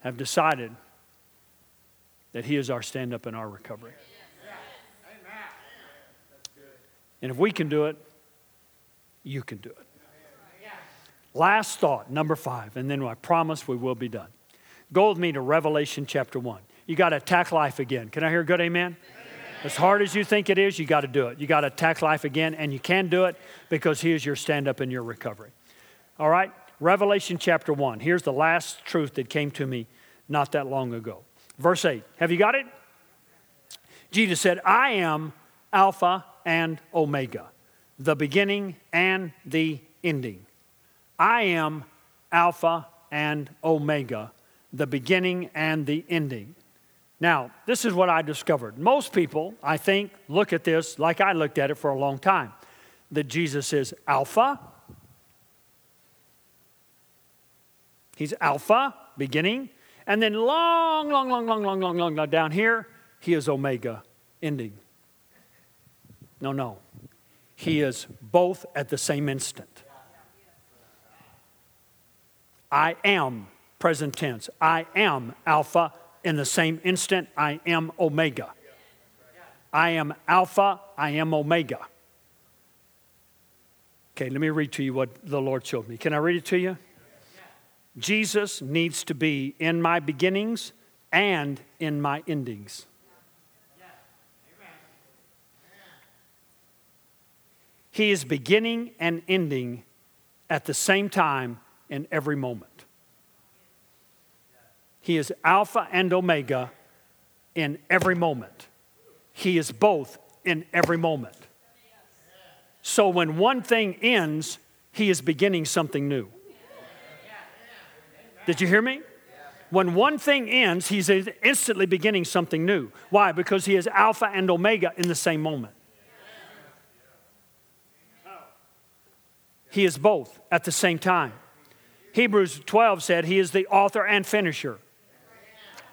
have decided that He is our stand up and our recovery. And if we can do it, you can do it. Last thought, number five, and then I promise we will be done. Go with me to Revelation chapter 1. You got to attack life again. Can I hear a good amen? amen? As hard as you think it is, you got to do it. You got to attack life again, and you can do it because He is your stand up and your recovery. All right? Revelation chapter 1. Here's the last truth that came to me not that long ago. Verse 8. Have you got it? Jesus said, I am Alpha and Omega, the beginning and the ending. I am Alpha and Omega, the beginning and the ending. Now, this is what I discovered. Most people, I think, look at this like I looked at it for a long time that Jesus is Alpha. He's Alpha, beginning. And then long, long, long, long, long, long, long, long down here, he is Omega, ending. No, no. He is both at the same instant. I am present tense. I am Alpha. In the same instant, I am Omega. I am Alpha. I am Omega. Okay, let me read to you what the Lord showed me. Can I read it to you? Jesus needs to be in my beginnings and in my endings. He is beginning and ending at the same time in every moment. He is Alpha and Omega in every moment. He is both in every moment. So when one thing ends, He is beginning something new. Did you hear me? When one thing ends, He's instantly beginning something new. Why? Because He is Alpha and Omega in the same moment. He is both at the same time. Hebrews 12 said he is the author and finisher.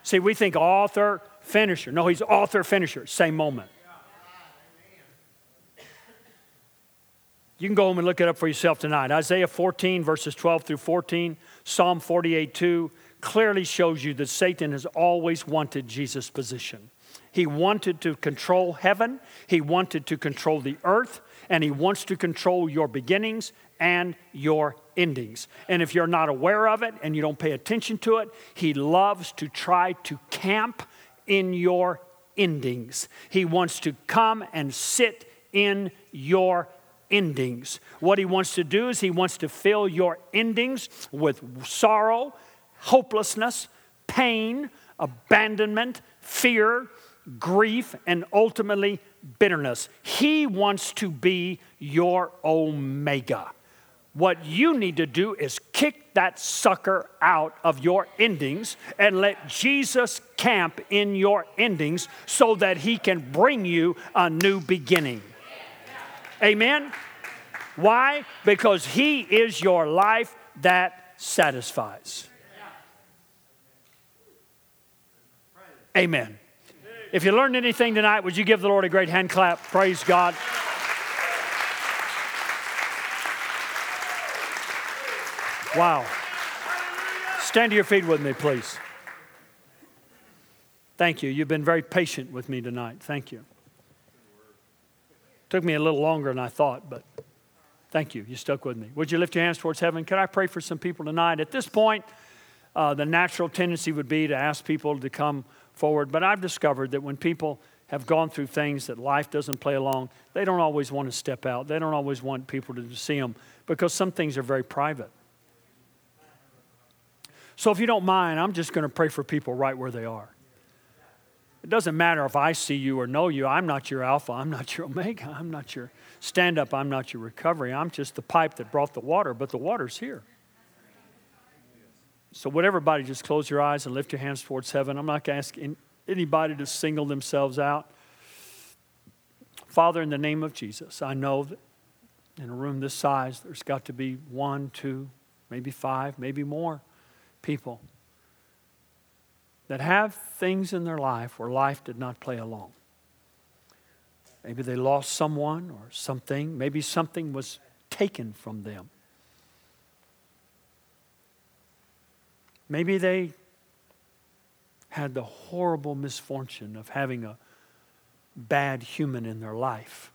See, we think author, finisher. No, he's author, finisher, same moment. You can go home and look it up for yourself tonight. Isaiah 14, verses 12 through 14, Psalm 48, 2 clearly shows you that Satan has always wanted Jesus' position. He wanted to control heaven, he wanted to control the earth, and he wants to control your beginnings and your endings. And if you're not aware of it and you don't pay attention to it, he loves to try to camp in your endings. He wants to come and sit in your endings. What he wants to do is he wants to fill your endings with sorrow, hopelessness, pain, abandonment, fear, grief, and ultimately bitterness. He wants to be your omega. What you need to do is kick that sucker out of your endings and let Jesus camp in your endings so that he can bring you a new beginning. Amen? Why? Because he is your life that satisfies. Amen. If you learned anything tonight, would you give the Lord a great hand clap? Praise God. Wow. Stand to your feet with me, please. Thank you. You've been very patient with me tonight. Thank you. Took me a little longer than I thought, but thank you. You stuck with me. Would you lift your hands towards heaven? Could I pray for some people tonight? At this point, uh, the natural tendency would be to ask people to come forward, but I've discovered that when people have gone through things that life doesn't play along, they don't always want to step out. They don't always want people to see them because some things are very private. So, if you don't mind, I'm just going to pray for people right where they are. It doesn't matter if I see you or know you. I'm not your Alpha. I'm not your Omega. I'm not your stand up. I'm not your recovery. I'm just the pipe that brought the water, but the water's here. So, would everybody just close your eyes and lift your hands towards heaven? I'm not asking anybody to single themselves out. Father, in the name of Jesus, I know that in a room this size, there's got to be one, two, maybe five, maybe more people that have things in their life where life did not play along. Maybe they lost someone or something. Maybe something was taken from them. Maybe they had the horrible misfortune of having a bad human in their life.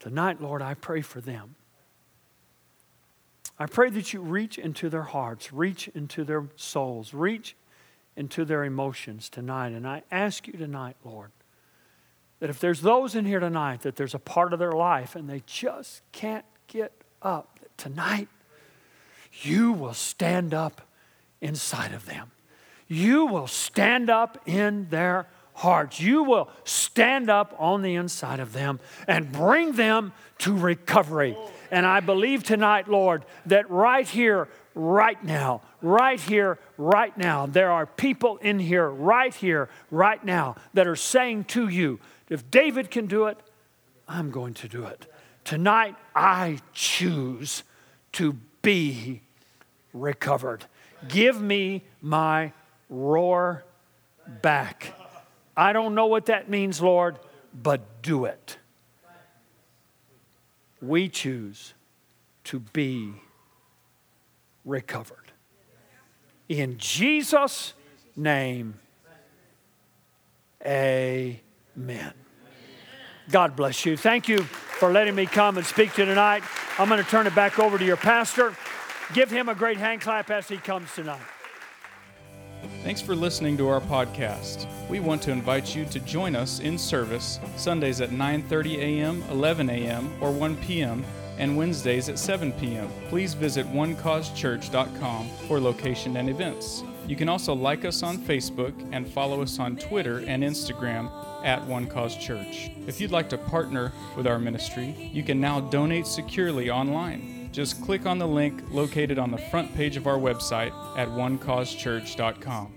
Tonight, Lord, I pray for them. I pray that you reach into their hearts, reach into their souls, reach into their emotions tonight. And I ask you tonight, Lord, that if there's those in here tonight that there's a part of their life and they just can't get up, that tonight you will stand up inside of them. You will stand up in their hearts. You will stand up on the inside of them and bring them to recovery. And I believe tonight, Lord, that right here, right now, right here, right now, there are people in here, right here, right now, that are saying to you, if David can do it, I'm going to do it. Tonight, I choose to be recovered. Give me my roar back. I don't know what that means, Lord, but do it we choose to be recovered. In Jesus' name, amen. God bless you. Thank you for letting me come and speak to you tonight. I'm going to turn it back over to your pastor. Give him a great hand clap as he comes tonight. Thanks for listening to our podcast. We want to invite you to join us in service Sundays at 9:30 a.m., 11 a.m., or 1 p.m. and Wednesdays at 7 p.m. Please visit onecausechurch.com for location and events. You can also like us on Facebook and follow us on Twitter and Instagram at One Cause Church. If you'd like to partner with our ministry, you can now donate securely online. Just click on the link located on the front page of our website at onecausechurch.com.